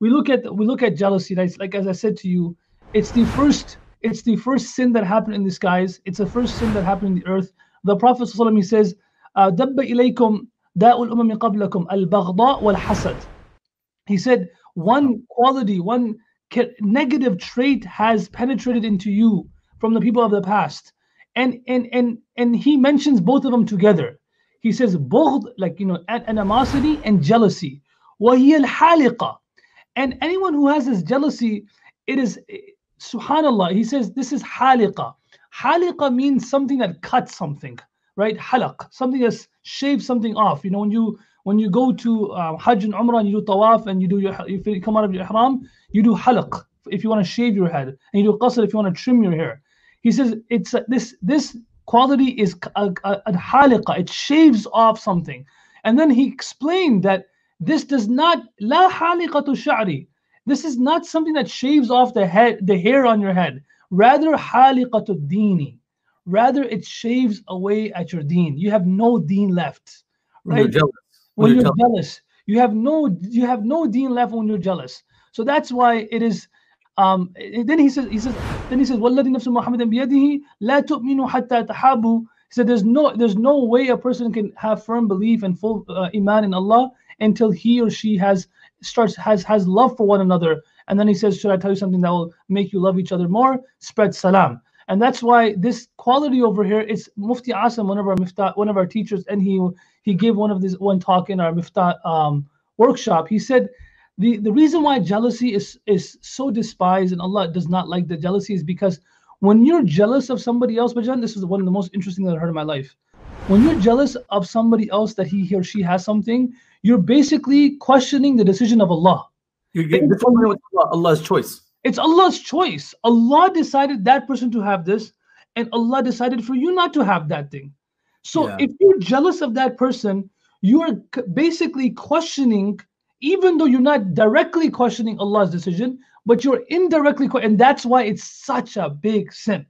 we look at we look at jealousy. Like, like as I said to you, it's the first it's the first sin that happened in the skies. It's the first sin that happened in the earth. The Prophet ﷺ, he says, "دب إليكم داء الأمم قبلكم البغضاء والحسد." He said, one quality, one negative trait has penetrated into you from the people of the past, and and and and he mentions both of them together. He says, "Bughd," like you know, animosity and jealousy. وهي الحالقة. and anyone who has this jealousy, it is subhanallah he says this is haliqa. Haliqa means something that cuts something right? Halaq something that shaves something off. You know when you when you go to uh, hajj and umrah and you do tawaf and you do your if you come out of your ihram you do halaq if you want to shave your head. And you do qasr if you want to trim your hair. He says it's this this quality is a, a, a it shaves off something. And then he explained that this does not la haliqatu sha'ri. This is not something that shaves off the head, the hair on your head. Rather haliqatu dini. Rather, it shaves away at your deen. You have no deen left, right? When you're jealous, when, you're, you're jealous. you have no you have no deen left when you're jealous. So that's why it is. Um, then he says, he says, then he says, "Wallahi nafsu Muhammadan biyadihi la tu'minu hatta tahabu." He said, "There's no, there's no way a person can have firm belief and full uh, iman in Allah until he or she has starts has has love for one another. And then he says should i tell you something that will make you love each other more? Spread salam. And that's why this quality over here is mufti asim one of our miftah, one of our teachers and he he gave one of this one talk in our miftah um, workshop. He said the the reason why jealousy is is so despised and allah does not like the jealousy is because when you're jealous of somebody else Bajan, this is one of the most interesting that i heard in my life. When you're jealous of somebody else that he or she has something you're basically questioning the decision of Allah. You're getting Allah, Allah's choice. It's Allah's choice. Allah decided that person to have this, and Allah decided for you not to have that thing. So yeah. if you're jealous of that person, you are basically questioning, even though you're not directly questioning Allah's decision, but you're indirectly, and that's why it's such a big sin.